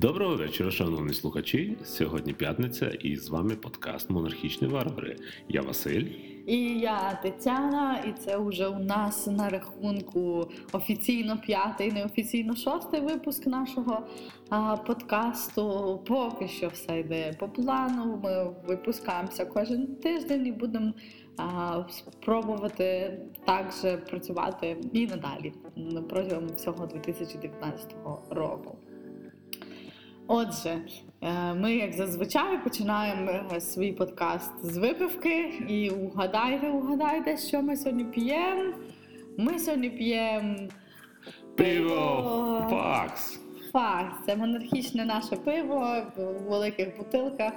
Доброго вечора, шановні слухачі. Сьогодні п'ятниця, і з вами подкаст Монархічні варвари. Я Василь. І я Тетяна, і це вже у нас на рахунку офіційно п'ятий, неофіційно шостий випуск нашого а, подкасту. Поки що все йде по плану. Ми випускаємося кожен тиждень і будемо спробувати також працювати і надалі протягом всього 2019 року. Отже, е, ми, як зазвичай, починаємо е, свій подкаст з випивки. І угадайте, угадайте, що ми сьогодні п'ємо. Ми сьогодні п'ємо пиво Факс. Факс. Це монархічне наше пиво в великих бутилках.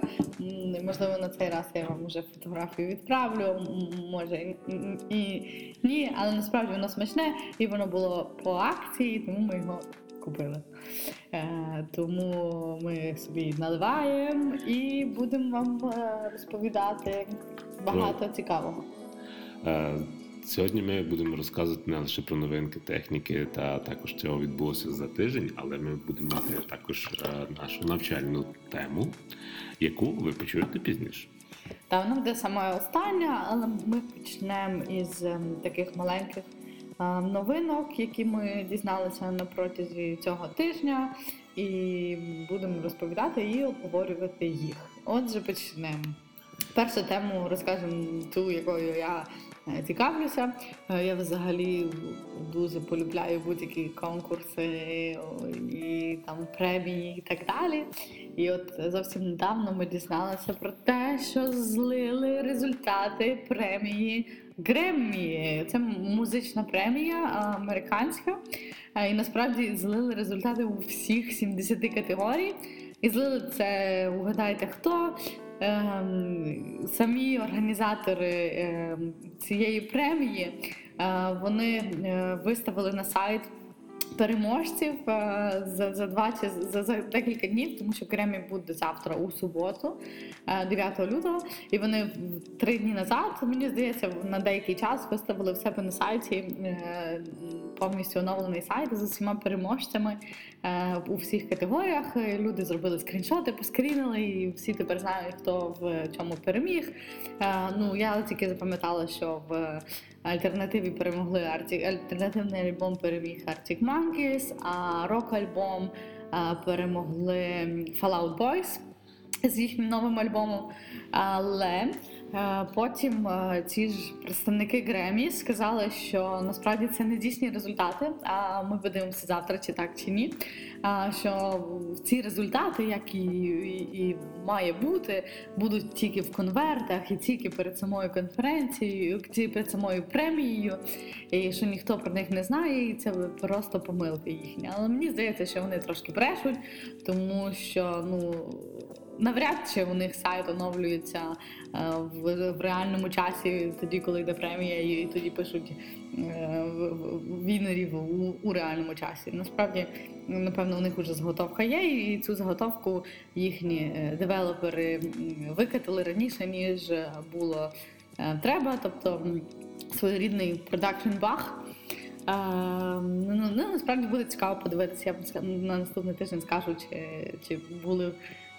Можливо, на цей раз я вам вже фотографію відправлю. Може і ні, але насправді воно смачне і воно було по акції, тому ми його купили. Е, Тому ми собі наливаємо і будемо вам е, розповідати багато цікавого. Е, Сьогодні ми будемо розказувати не лише про новинки техніки, та також цього відбулося за тиждень, але ми будемо мати також нашу навчальну тему, яку ви почуєте пізніше. Та вона буде саме остання, але ми почнемо із ем, таких маленьких новинок, які ми дізналися на протязі цього тижня, і будемо розповідати і обговорювати їх. Отже, почнемо. Першу тему розкажемо ту, якою я е, цікавлюся. Е, я взагалі дуже полюбляю будь-які конкурси і там премії і так далі. І от зовсім недавно ми дізналися про те, що злили результати премії Греммі. Це музична премія американська. І насправді злили результати у всіх 70 категорій. І злили це, угадайте хто. Ем, самі організатори ем, цієї премії е, вони е, виставили на сайт переможців е, за за два чи за, за декілька днів, тому що Кремі буде завтра у суботу, 9 е, лютого. І вони три дні назад, мені здається, на деякий час виставили в себе на сайті е, повністю оновлений сайт з усіма переможцями у всіх категоріях. Люди зробили скріншоти, поскрінили, і всі тепер знають, хто в чому переміг. Ну я тільки запам'ятала, що в альтернативі перемогли Arctic, альтернативний альбом переміг Arctic Monkeys, а рок-альбом перемогли Fallout Boys з їхнім новим альбомом. Але потім е, ці ж представники Гремі сказали, що насправді це не дійсні результати. А ми подивимося завтра, чи так чи ні. Що ці результати, як і, і має бути, будуть тільки в конвертах і тільки перед самою конференцією, тільки перед самою премією, і що ніхто про них не знає, і це просто помилки їхні. Але мені здається, що вони трошки брешуть, тому що ну навряд чи у них сайт оновлюється е, в, реальному часі, тоді, коли йде премія, і тоді пишуть е, вінерів у, реальному часі. Насправді, напевно, у них вже заготовка є, і цю заготовку їхні е, девелопери викатили раніше, ніж було треба. Тобто своєрідний продакшн баг. Uh, ну, ну, Насправді буде цікаво подивитися. Я на наступний тиждень скажу, чи чи були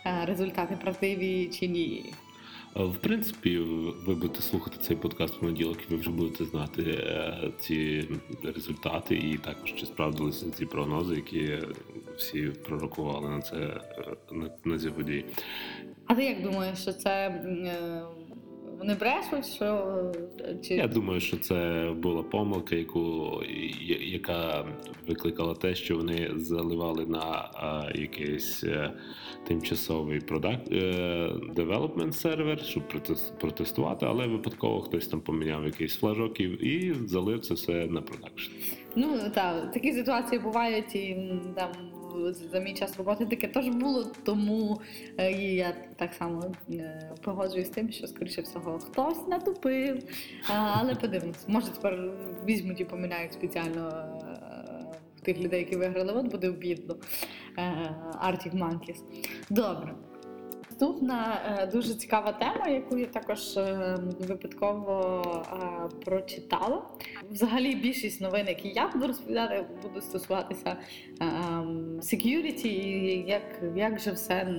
результати правдиві чи ні. Е, в принципі, ви будете слухати цей подкаст в понеділок, і ви вже будете знати е, ці результати, і також чи справдилися ці прогнози, які всі пророкували на це на, на ці події. А ти як думаєш, що це вони брешуть, що чи я думаю, що це була помилка, яку яка викликала те, що вони заливали на а, якийсь е, тимчасовий product development сервер, щоб протестувати, але випадково хтось там поміняв якийсь флажок і залив це все на production. Ну так, такі ситуації бувають і там за мій час роботи таке теж було, тому е, я так само е, погоджуюсь з тим, що, скоріше всього, хтось натупив. Але подивимось, може тепер візьмуть і поміняють спеціально е, тих людей, які виграли, от буде обідно. Arctic Monkeys. Добре. Наступна е, дуже цікава тема, яку я також е, випадково е, прочитала. Взагалі, більшість новин, які я буду розповідати, будуть стосуватися ем, security і як, як же все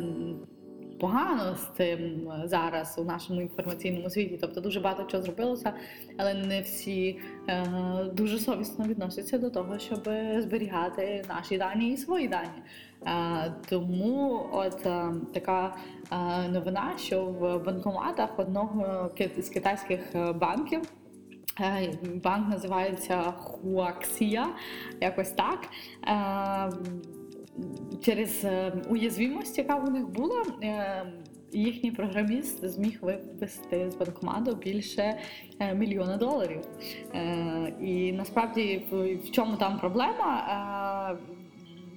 погано з цим зараз у нашому інформаційному світі. Тобто дуже багато чого зробилося, але не всі е, дуже совісно відносяться до того, щоб зберігати наші дані і свої дані. Е, тому от е, така е, новина, що в банкоматах одного з китайських банків. Банк називається Хуаксія, якось так. Через уязвимость, яка у них була, їхній програміст зміг вивести з банкомату більше мільйона доларів. І насправді в чому там проблема?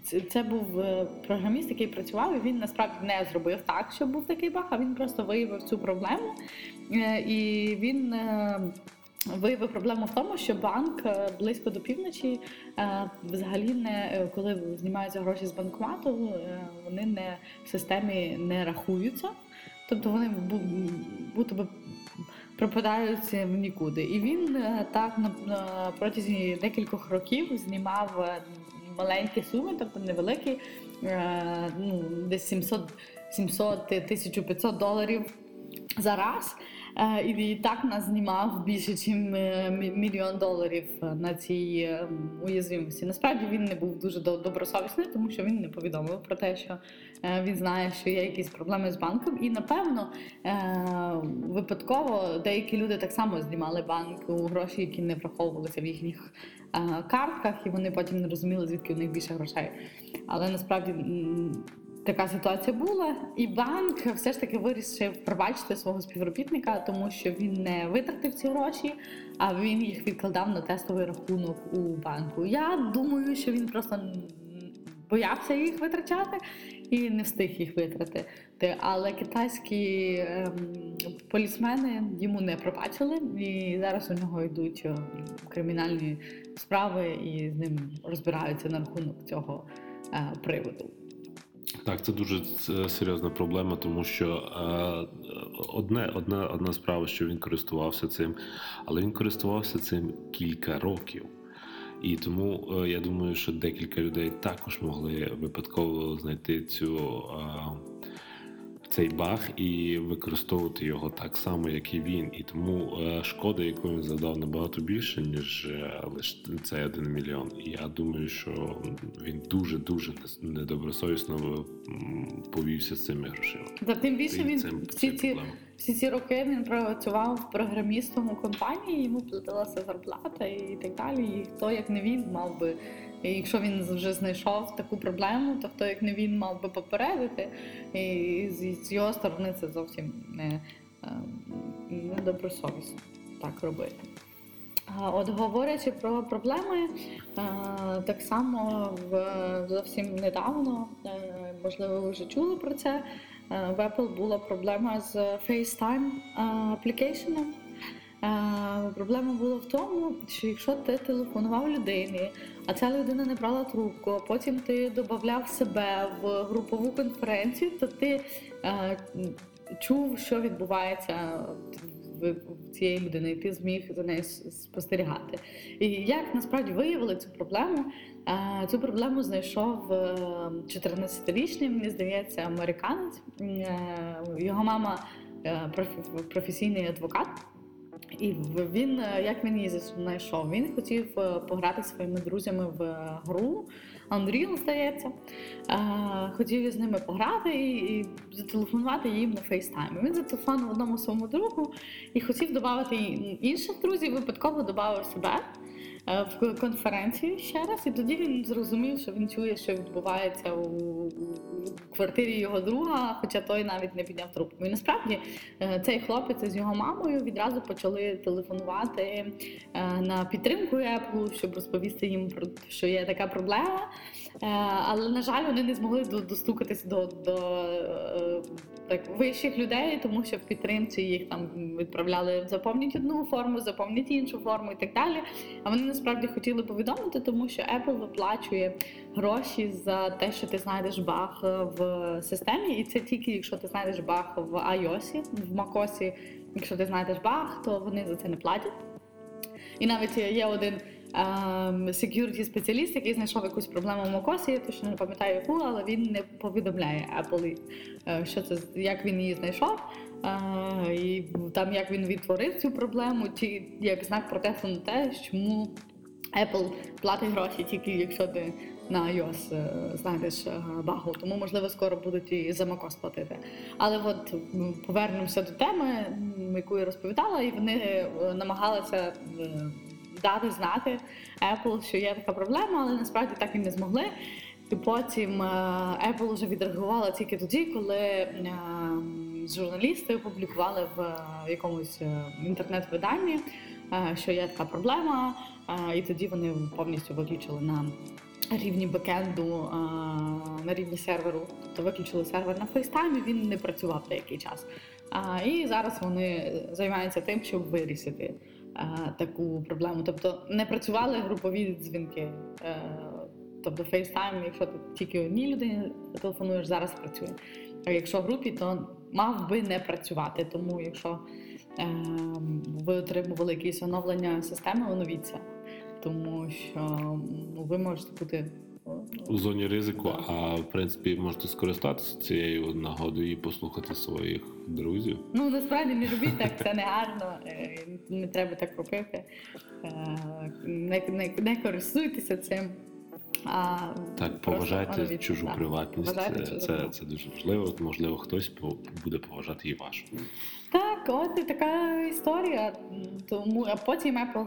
Це, був е, програміст, який працював, і він насправді не зробив так, щоб був такий баг, а він просто виявив цю проблему. Е, І він е, виявив проблему в тому, що банк близько до півночі взагалі не коли знімаються гроші з банкомату, вони не в системі не рахуються. Тобто вони бу- будто би пропадають в нікуди. І він так на, протязі декількох років знімав маленькі суми, тобто невеликі, е, ну, десь 700 700 1500 доларів за раз. Е, І так нас знімав більше, ніж мільйон доларів на цій е, уязвимості. Насправді він не був дуже добросовісний, тому що він не повідомив про те, що е, він знає, що є якісь проблеми з банком. І напевно е, випадково деякі люди так само знімали банк у гроші, які не враховувалися в їхніх е, картках, і вони потім не розуміли, звідки у них більше грошей. Але насправді. Така ситуація була, і банк все ж таки вирішив пробачити свого співробітника, тому що він не витратив ці гроші, а він їх відкладав на тестовий рахунок у банку. Я думаю, що він просто боявся їх витрачати і не встиг їх витратити. Але китайські ем, полісмени йому не пробачили, і зараз у нього йдуть е, кримінальні справи, і з ним розбираються на рахунок цього е, приводу. Так, це дуже серйозна проблема, тому що е, одне, одна, одна справа, що він користувався цим, але він користувався цим кілька років. І тому е, я думаю, що декілька людей також могли випадково знайти цю, е, цей баг і використовувати його так само, як і він. І тому е, шкода, яку він задав, набагато більше, ніж е, лише цей один мільйон. І я думаю, що він дуже дуже недобросовісно повівся з цими грошима. Та тим більше він цим ці. Всі ці роки він працював програмістом у компанії, йому платилася зарплата і так далі. І хто як не він мав би, і якщо він вже знайшов таку проблему, то хто як не він мав би попередити. І з, його сторони це зовсім не, е, не добросовісно так робити. От говорячи про проблеми, е, так само в зовсім недавно, е, можливо, ви вже чули про це. Е, В Apple була проблема з FaceTime е, аплікейшеном. Е, Проблема була в тому, що якщо ти телефонував людині, а ця людина не брала трубку, а потім ти додавав себе в групову конференцію, то ти чув, що відбувається цієї людини, і ти зміг за нею спостерігати. І як насправді виявили цю проблему? Е, Цю проблему знайшов е, 14-річний, мені здається, американець. Е, Його мама е, професійний адвокат. І він, е, як він її знайшов? Він хотів е, пограти своїми друзями в е, гру Unreal, здається. Хотів з ними пограти і, зателефонувати їм на FaceTime. Він зателефонував одному своєму другу і хотів додати інших друзів, випадково додав себе в конференцію ще раз. І тоді він зрозумів, що він чує, що відбувається у, квартирі його друга, хоча той навіть не підняв трубку. І насправді е, цей хлопець з його мамою відразу почали телефонувати е, на підтримку Apple, щоб розповісти їм про що є така проблема. Е, Але, на жаль, вони не змогли до- достукатися до, до е, так вищих людей, тому що в підтримці їх там відправляли заповніть одну форму, заповніть іншу форму і так далі. А вони насправді хотіли повідомити, тому що Apple виплачує гроші за те, що ти знайдеш баг в системі, і це тільки якщо ти знайдеш баг в iOS, в macOS, Якщо ти знайдеш баг, то вони за це не платять. І навіть є один security спеціаліст, який знайшов якусь проблему в Мокосі, я точно не пам'ятаю яку, але він не повідомляє Apple, е, що це як він її знайшов, е, і там як він відтворив цю проблему, чи як знак протесту на те, чому Apple платить гроші тільки якщо ти на iOS е, знайдеш багу. Тому можливо скоро будуть і за macOS платити. Але от повернемося до теми, яку я розповідала, і вони намагалися дати знати Apple, що є така проблема, але насправді так і не змогли. І потім е, Apple вже відреагувала тільки тоді, коли е, журналісти опублікували в якомусь е, інтернет-виданні, що є така проблема, і тоді вони повністю виключили на рівні бекенду, на рівні серверу, тобто виключили сервер на FaceTime, він не працював деякий час. І зараз вони займаються тим, щоб вирішити таку проблему. Тобто не працювали групові дзвінки. Е, тобто FaceTime, якщо ти тільки одній людині телефонуєш, зараз працює. А якщо в групі, то мав би не працювати. Тому якщо е, ви отримували якісь оновлення системи, оновіться. Тому що ну, ви можете бути у зоні ризику, а в принципі можете скористатися цією нагодою і послухати своїх друзів. Ну насправді не робіть так, це не гарно, е, не треба так робити. Е, не, не, не користуйтеся цим. А Так, поважайте чужу приватність. Поважайте це, це дуже важливо. Можливо, хтось буде поважати і вашу. Так, от така історія. Тому а потім Apple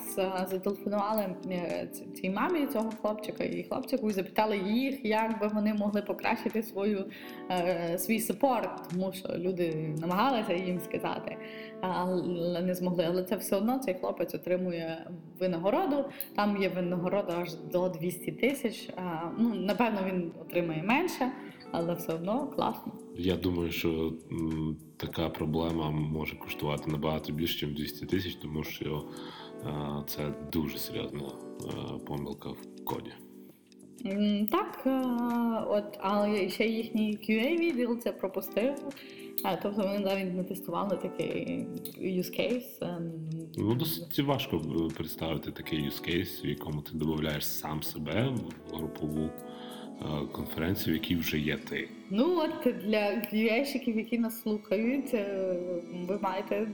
зателефонували е, цій мамі цього хлопчика і хлопчику і запитали їх, як би вони могли покращити свою е, свій супорт, тому що люди намагалися їм сказати, але не змогли. Але це все одно цей хлопець отримує винагороду. Там є винагорода аж до 200 тисяч. Ну напевно, він отримає менше, але все одно класно. Я думаю, що така проблема може коштувати набагато більше, ніж 200 тисяч, тому що е, це дуже серйозна е, помилка в коді. Так, е, от, але ще їхній QA відділ це пропустив. Тобто вони навіть не тестували такий use case. Ну, досить важко представити такий use case, в якому ти додаєш сам себе в групову конференції, в якій вже є ти. Ну от для QA-щиків, які нас слухають, е, ви маєте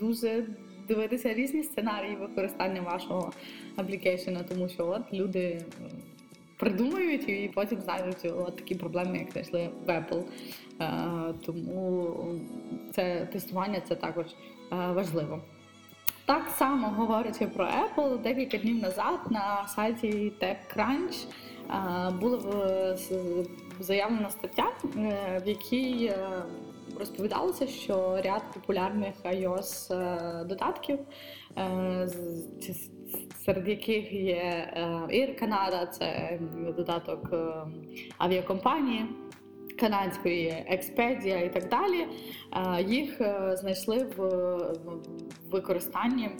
дуже дивитися різні сценарії використання вашого аплікейшена, тому що от люди е, придумають і потім знайдуть от такі проблеми, як знайшли в Apple. Тому це тестування це також важливо. Так само говорячи про Apple, декілька днів назад на сайті TechCrunch була заявлена стаття, е, в якій е, розповідалося, що ряд популярних iOS е, додатків, серед яких є Air Canada, це додаток авіакомпанії. Канадської Експедія і так далі, їх знайшли в використанні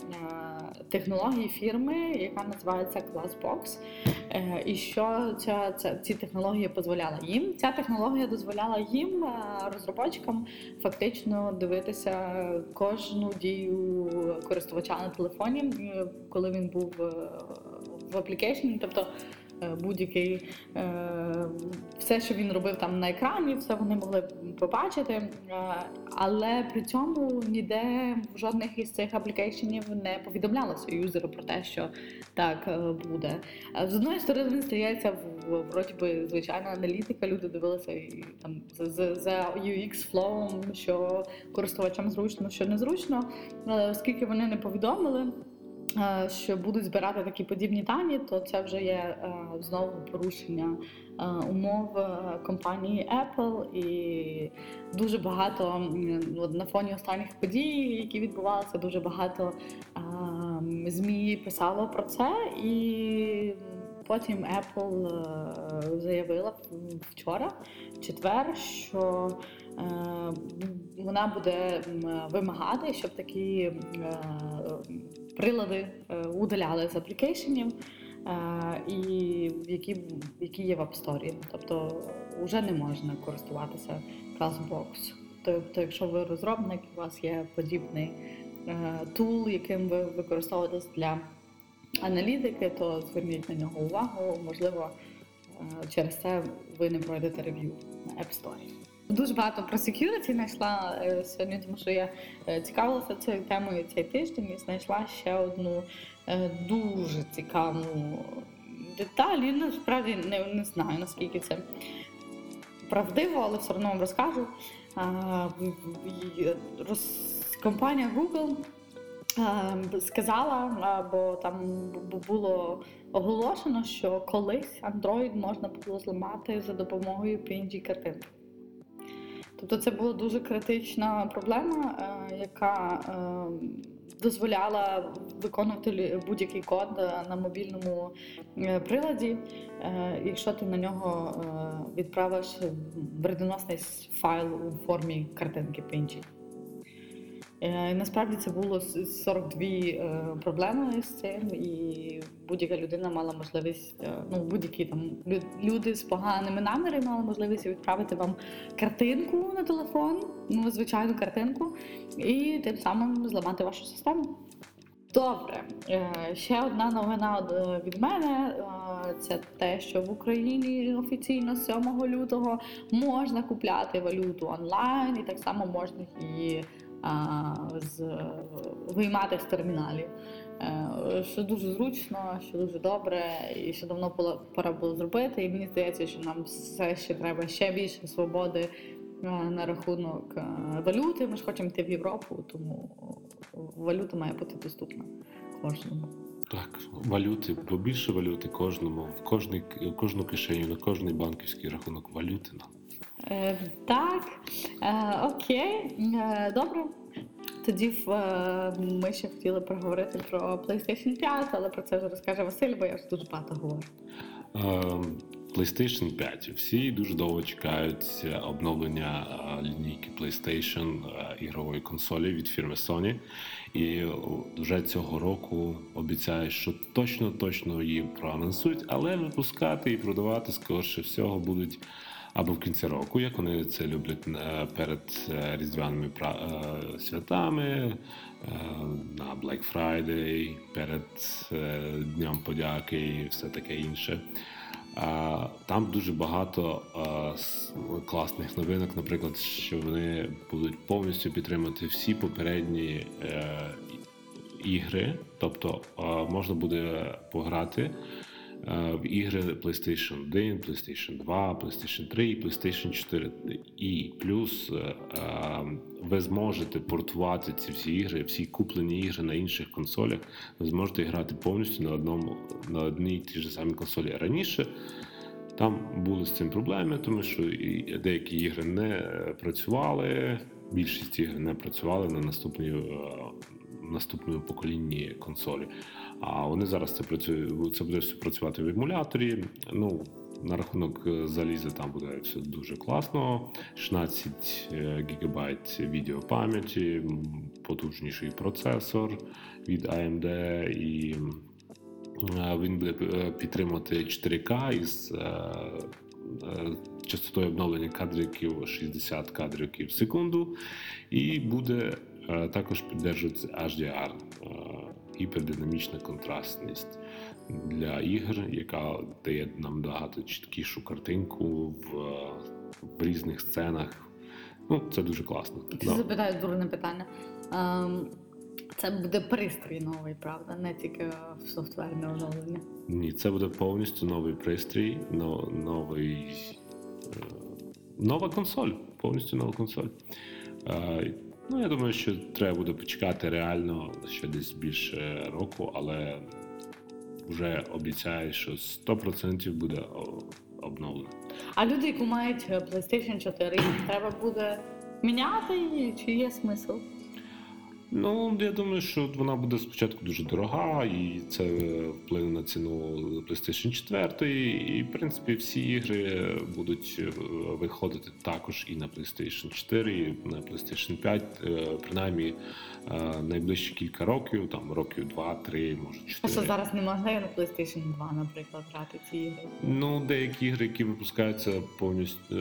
технології фірми, яка називається ClassBox. Е, і що ця, ця ці технології дозволяла їм? Ця технологія дозволяла їм, е, розробочкам, фактично дивитися кожну дію користувача на телефоні, е, коли він був в аплікейшні. Тобто будь-який е, все, що він робив там на екрані, все вони могли побачити. Е, але при цьому ніде в жодних із цих аплікейшенів не повідомлялося юзеру про те, що так буде. З одної сторони стається вроді би звичайна аналітика. Люди дивилися і там за, за UX flow, що користувачам зручно, що незручно, але оскільки вони не повідомили. Е, що будуть збирати такі подібні дані, то це вже є е, знову порушення е, умов компанії Apple, і дуже багато на фоні останніх подій, які відбувалися, дуже багато змі писало про це і. Потім Apple заявила вчора, в четвер, що вона буде вимагати, щоб такі прилади е, удаляли з аплікейшенів, е, і які які є в App Store. Тобто вже не можна користуватися CastBox. Тобто, якщо ви розробник, у вас є подібний е, тул, яким ви використовуєтесь для аналітики, то зверніть на нього увагу. Можливо, е, через це ви не пройдете рев'ю на App Store. Дуже багато про security знайшла е, сьогодні, тому що я е, цікавилася цією темою цей тиждень і знайшла ще одну дуже цікаву деталь. Я насправді не, не знаю наскільки це правдиво, але все одно вам розкажу. Компанія Google сказала, бо там було оголошено, що колись Android можна було зламати за допомогою png картинки Тобто це була дуже критична проблема, е, яка е, дозволяла виконувати будь-який код на мобільному е, приладі, якщо ти на нього відправиш вредоносний файл у формі картинки PNG. Е, насправді це було 42 е, проблеми з цим, і будь-яка людина мала можливість, е, ну будь-які там люди з поганими намірами мали можливість відправити вам картинку на телефон, ну звичайну картинку, і тим самим зламати вашу систему. Добре, ще одна новина від мене. Це те, що в Україні офіційно 7 лютого можна купляти валюту онлайн, і так само можна її з виймати з терміналів. Е, що дуже зручно, що дуже добре, і що давно пора було зробити. І мені здається, що нам все ще треба ще більше свободи е, на рахунок е, валюти. Ми ж хочемо йти в Європу, тому валюта має бути доступна кожному. Так, валюти, побільше валюти кожному, в кожній в кожну кишеню, на кожний банківський рахунок валюти нам. Е, Так, е, окей, е, добре. Тоді ми ще хотіли поговорити про PlayStation 5, але про це вже розкаже Василь, бо я вже дуже багато говорю. PlayStation 5. Всі дуже довго чекають обновлення лінійки PlayStation ігрової консолі від фірми Sony. І вже цього року обіцяють, що точно-точно її проанонсують, але випускати і продавати скорше всього будуть або в кінці року, як вони це люблять е, перед е, різдвяними е, святами, на Black Friday, перед Днем Подяки і все таке інше. Там дуже багато класних новинок, наприклад, що вони будуть повністю підтримати всі попередні ігри, тобто можна буде пограти. Е, в ігри PlayStation 1, PlayStation 2, PlayStation 3 і PlayStation 4. І плюс е, е, ви зможете портувати ці всі ігри, всі куплені ігри на інших консолях. Ви зможете грати повністю на одному на одній ті ж самій консолі. Раніше там були з цим проблеми, тому що деякі ігри не працювали. Більшість ігр не працювали на наступній наступному поколінні консолі. А вони зараз це працюють, це буде все працювати в емуляторі. Ну, на рахунок е, заліза там буде все дуже класно. 16 е, ГБ відеопам'яті, потужніший процесор від AMD, і е, він буде підтримувати 4К із частотою обновлення кадриків 60 кадрів в секунду, і буде також підтримувати HDR гіпердинамічна контрастність для ігр, яка дає нам багато чіткішу картинку в, в різних сценах. Ну, Це дуже класно. Да. Запитаю дурне питання. Um... Це буде пристрій новий, правда, не тільки в софтверне оновлення. Ні, це буде повністю новий пристрій, новий, е, нова консоль. Повністю нова консоль. Е, Ну, я думаю, що треба буде почекати реально ще десь більше року, але вже обіцяю, що 100% буде обновлено. А люди, які мають PlayStation 4, їх треба буде міняти її, чи є смисл? Ну, я думаю, що вона буде спочатку дуже дорога, і це вплине на ціну PlayStation 4. І, в принципі, всі ігри будуть е, виходити також і на PlayStation 4, і на PlayStation 5, е, принаймні е, найближчі кілька років, там років 2-3, може 4. А що зараз не можна на PlayStation 2, наприклад, грати ці ігри? Ну, деякі ігри, які випускаються повністю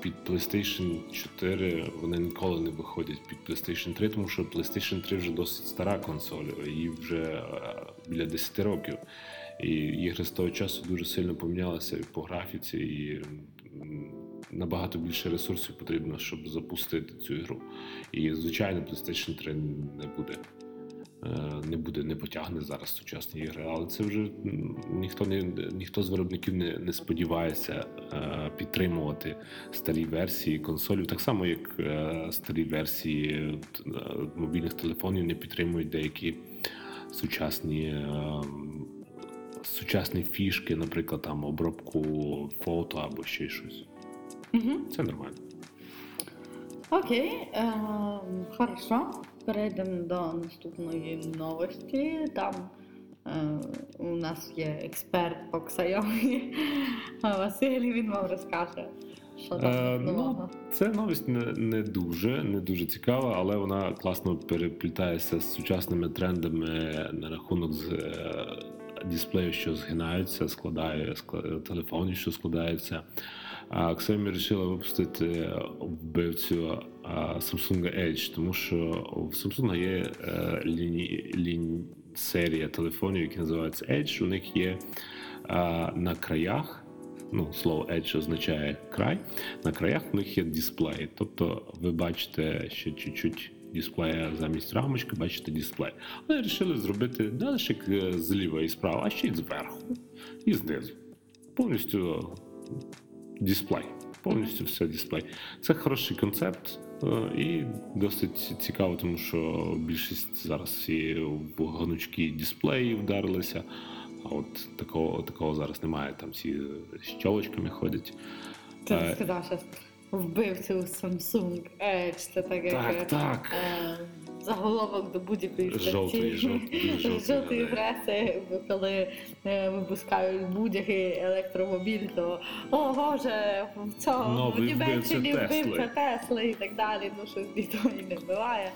під PlayStation 4, вони ніколи не виходять під PlayStation 3, тому що PlayStation 3 вже досить стара консоль, їй вже е, біля 10 років. І ігри з того часу дуже сильно помінялися по графіці, і набагато більше ресурсів потрібно, щоб запустити цю ігру. І, звичайно, PlayStation 3 не буде. Е, Не буде, не потягне зараз сучасні ігри, але це вже ніхто не ніхто з виробників не, не сподівається е, підтримувати старі версії консолів, так само як е, старі версії мобільних телефонів не підтримують деякі сучасні. Сучасні фішки, наприклад, там обробку фото або ще щось. Угу. Це нормально. Окей, е, хорошо. Перейдемо до наступної новості. Там е, у нас є експерт по Xiaomi. Василь, він вам розкаже, що Е, там ну. Це новість не, не дуже, не дуже цікава, але вона класно переплітається з сучасними трендами на рахунок з, е, дисплеїв, що згинаються, складає скла- телефонів, що складаються. Xiaomi вирішила випустити вбивцю Samsung Edge, тому що в Samsung є е, ліні, лінь, серія телефонів, які називаються Edge. У них є на краях. Ну, слово Edge означає край. На краях у них є дисплей. Тобто ви бачите ще чуть-чуть дисплея замість рамочки, бачите дисплей. Вони вирішили зробити не лише зліва і справа, а ще й зверху і знизу. Повністю дисплей. Повністю все дисплей. Це хороший концепт е, і досить цікаво, тому що більшість зараз всі в гнучкі дисплеї вдарилися. А от такого, такого зараз немає. Там всі з щолочками ходять. Ти е, сказав вбивцю Samsung Edge. Це так, як Так, е, так. е, заголовок до будь-якої Жовтої, жовтої, жовтої преси, коли е, випускають будь-який електромобіль, то о Боже, в цьому Новий в Німеччині вбивця Тесли». вбивця Тесли і так далі. Ну щось ніхто і не вбиває.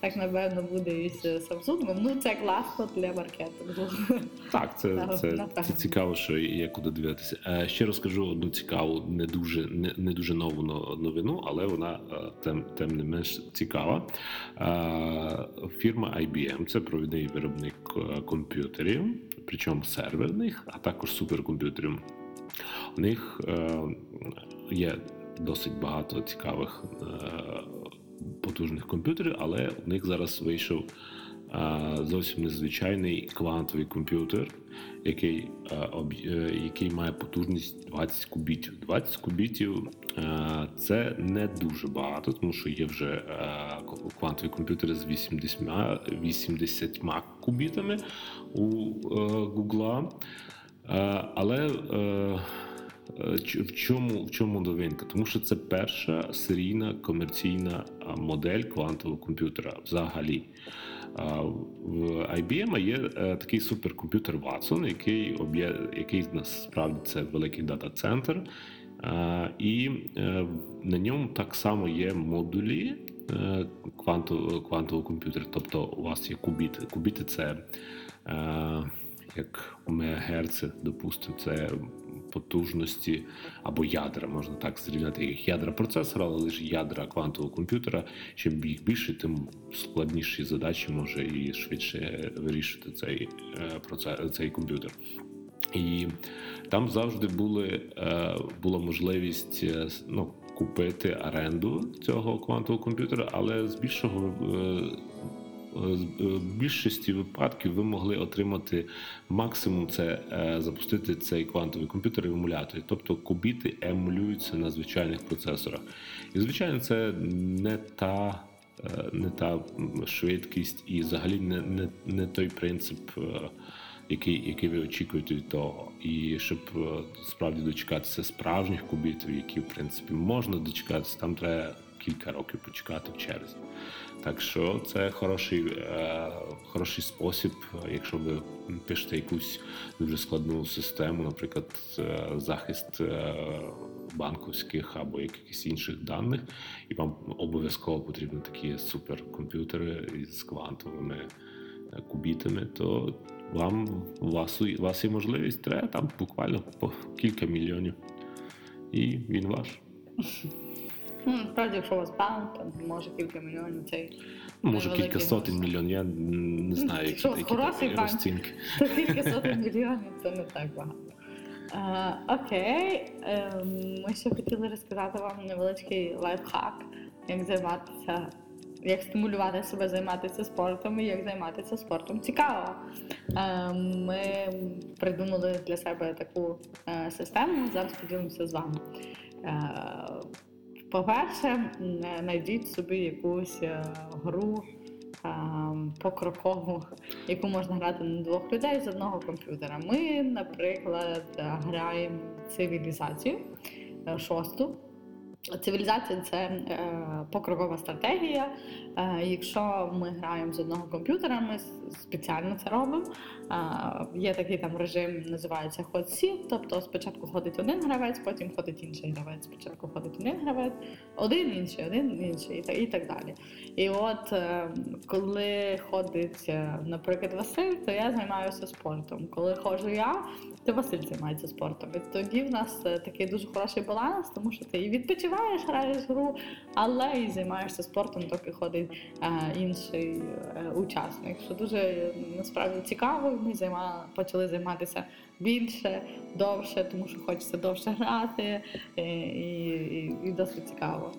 Так напевно буде і з Samsung. Ну це класно для маркетингу. Так, це, Так, це, це цікаво, що є куди дивитися. Е, Ще розкажу одну цікаву, не дуже не, не дуже нову новину, але вона е, тим, тим не менш цікава. Е, Фірма IBM це провідний виробник комп'ютерів, причому серверних, а також суперкомп'ютерів. У них є досить багато цікавих потужних комп'ютерів, але у них зараз вийшов зовсім незвичайний квантовий комп'ютер, який, е, який має потужність 20 кубітів. 20 кубітів це не дуже багато, тому що є вже квантові комп'ютери з 80, 80 кубітами у Гугла. Е, Але е, в чому, в чому новинка? Тому що це перша серійна комерційна модель квантового комп'ютера взагалі. В IBM є е, такий суперкомп'ютер Watson, який, який насправді це великий дата-центр. І е, на ньому так само є модулі е, квантового, квантового комп'ютера. Тобто у вас є кубіти. Кубіти це е, як мегагерци, допустимо, це потужності або ядра, можна так зрівняти, як ядра процесора, але лише ядра квантового комп'ютера. Чим їх більше, тим складніші задачі може і швидше вирішити цей е, процес, цей комп'ютер. І там завжди були, е, була можливість е, ну, купити оренду цього квантового комп'ютера, але з більшого е, е, більшості випадків ви могли отримати максимум це е, запустити цей квантовий комп'ютер в емуляторі. Тобто кубіти емулюються на звичайних процесорах. І звичайно, це не та. Не та швидкість і взагалі не, не, не той принцип, який, який ви очікуєте від того. І щоб справді дочекатися справжніх кубітів, які в принципі можна дочекатися, там треба кілька років почекати в черзі. Так що це хороший, е, хороший спосіб, якщо ви пишете якусь дуже складну систему, наприклад, е, захист е, банковських або якихось інших даних, і вам обов'язково потрібні такі суперкомп'ютери із квантовими е, кубітами, то вам вас, вас є можливість, треба там буквально по кілька мільйонів, і він ваш. Ну, насправді, якщо у вас паунд, то може кілька мільйонів цей. Ну, Може, кілька сотень мільйонів, я не знаю, які такі банк? розцінки. То кілька сотень мільйонів це не так багато. Е, окей, е, ми ще хотіли розказати вам невеличкий лайфхак, як займатися, як стимулювати себе займатися спортом і як займатися спортом цікаво. Е, ми придумали для себе таку е, систему, зараз поділимося з вами. Е, по-перше, знайдіть собі якусь е, гру е, покрокову, яку можна грати на двох людей з одного комп'ютера. Ми, наприклад, е, граємо цивілізацію е, шосту. Цивілізація це е, покрокова стратегія. Е, якщо ми граємо з одного комп'ютера, ми спеціально це робимо. Е, є такий там режим, називається hot seat, тобто спочатку ходить один гравець, потім ходить інший гравець. Спочатку ходить один гравець, один інший, один інший і так, і так далі. І от е, коли ходить, е, наприклад, Василь, то я займаюся спортом. Коли ходжу я, то Василь займається спортом. І тоді в нас е, такий дуже хороший баланс, тому що ти і відпочиваєш, граєш гру, але і займаєшся спортом, доки ходить е, інший е, учасник. Що дуже е, насправді цікаво. Ми займа, почали займатися більше, довше, тому що хочеться довше грати, і, і, і досить цікаво.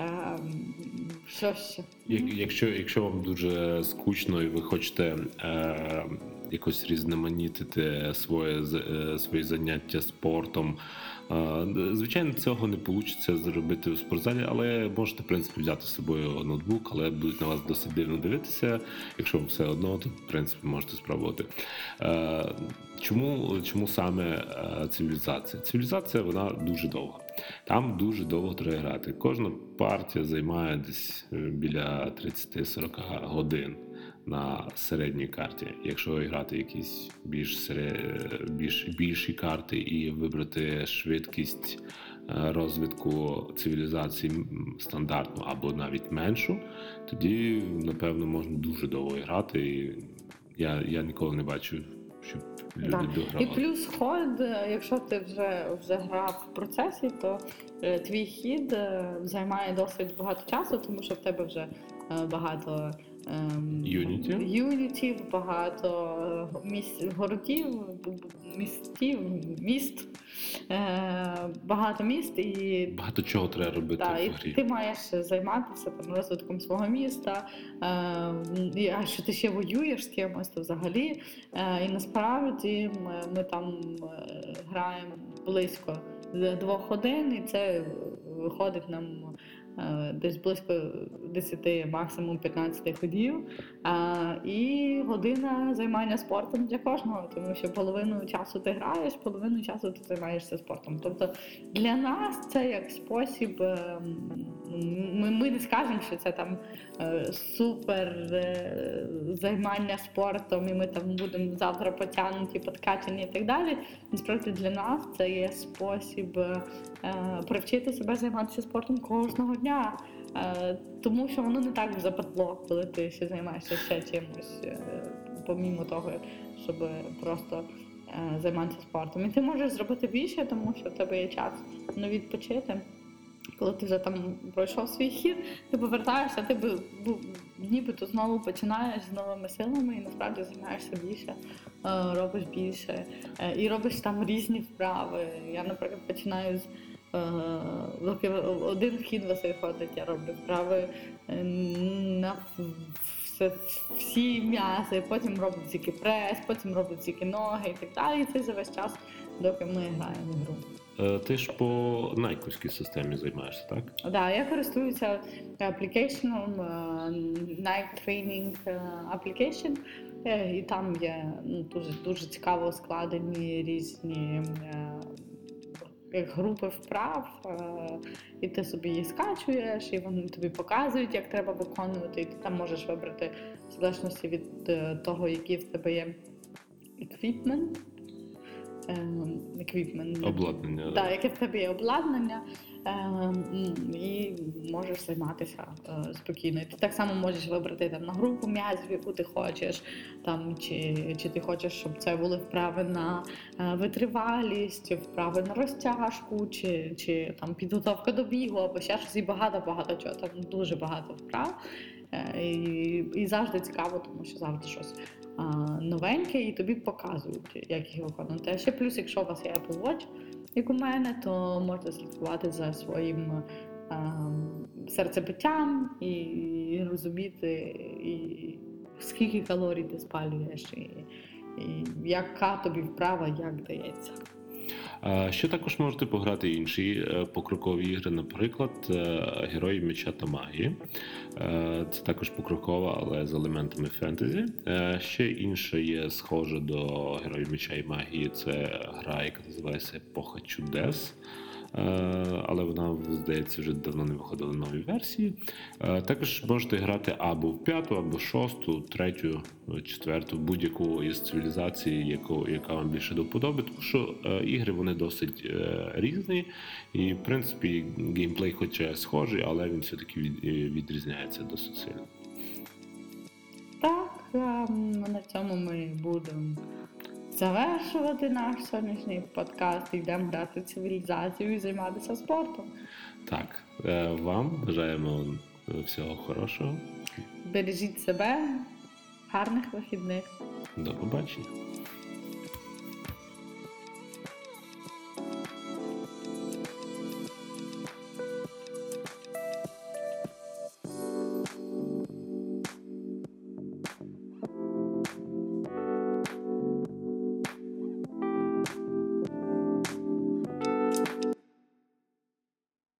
Е, що ще? Як- Якщо, якщо вам дуже скучно і ви хочете е, якось різноманітити своє, е, свої заняття спортом, звичайно, цього не вийде зробити у спортзалі, але можете, в принципі, взяти з собою ноутбук, але будуть на вас досить дивно дивитися. Якщо вам все одно, то в принципі можете спробувати. Чому, чому саме цивілізація? Цивілізація вона дуже довга. Там дуже довго треба грати. Кожна партія займає десь е, біля 30-40 годин на середній карті. Якщо грати якісь більш, сере- більш більші карти і вибрати швидкість е, розвитку цивілізації стандартну або навіть меншу, тоді напевно можна дуже довго грати. І я, я ніколи не бачу, щоб люди Да. І плюс ход, е, якщо ти вже, вже грав в процесі, то е, твій хід займає досить багато часу, тому що в тебе вже багато ем, Юнітів? юнітів, багато е, місць, городів, містів, міст, е, багато міст і Багато чого треба робити так, в і ти маєш займатися там розвитком свого міста. Е, а що ти ще воюєш з кимось, то взагалі. Е, і насправді ми, ми там граємо близько двох годин, і це виходить нам десь близько 10, максимум 15 ходів. Е, і година займання спортом для кожного, тому що половину часу ти граєш, половину часу ти займаєшся спортом. Тобто для нас це як спосіб. Ми, ми не скажемо, що це там е, супер е, займання спортом, і ми там будемо завтра потягнуті, подкачані і так далі. Насправді для нас це є спосіб е, привчити себе займатися спортом кожного дня. Тому що воно не так западло, коли ти ще займаєшся ще чимось, помімо того, щоб просто займатися спортом. І ти можеш зробити більше, тому що в тебе є час ну, відпочити. Коли ти вже там пройшов свій хід, ти повертаєшся, ти би, бу- нібито знову починаєш з новими силами і насправді займаєшся більше, е, робиш більше е, і робиш там різні вправи. Я, наприклад, починаю з е, доки один вхід Василь ходить, я роблю вправи на все, всі м'язи, потім роблю тільки прес, потім роблю тільки ноги і так далі. І це за весь час, доки ми граємо в гру. Е, Ти ж по найківській системі займаєшся, так? Да, я користуюся аплікейшеном е, Night Training е, Application, е, і там є ну, дуже дуже цікаво складені різні е, групи вправ, е, і ти собі її скачуєш, і вони тобі показують, як треба виконувати, і ти там можеш вибрати в залежності від е, того, який в тебе є еквіпмент. Еквіпмент. Обладнання. Так, яке в тебе є обладнання, е, і можеш займатися е, спокійно. І ти так само можеш вибрати там на групу м'язів, яку ти хочеш, там, чи, чи ти хочеш, щоб це були вправи на е, витривалість, вправи на розтяжку, чи, чи там підготовка до бігу, або ще щось і багато-багато чого. Там дуже багато вправ. Е, І, і завжди цікаво, тому що завжди щось новеньке, і тобі показують, як їх виконувати. А ще плюс, якщо у вас є Apple Watch, як у мене, то можете слідкувати за своїм серцебиттям і розуміти, і скільки калорій ти спалюєш, і, і яка тобі вправа як дається. Що також можете пограти інші е, покрокові ігри, наприклад, е, Герої меча та магії. Е, Це також покрокова, але з елементами фентезі. Ще інше є схоже до Героїв меча і магії. Це гра, яка називається Епоха чудес. Е, Але вона, здається, вже давно не виходила нові версії. Е, Також можете грати або в п'яту, або в шосту, третю, четверту, будь-яку із цивілізацій, яка вам більше до тому що е, ігри вони досить різні, і в принципі геймплей, хоча схожий, але він все-таки відрізняється досить сильно. Так, ем, на цьому ми будемо завершувати наш сьогоднішній подкаст. Йдемо грати в цивілізацію і займатися спортом. Так, е, вам бажаємо всього хорошого. Бережіть себе, гарних вихідних. До побачення.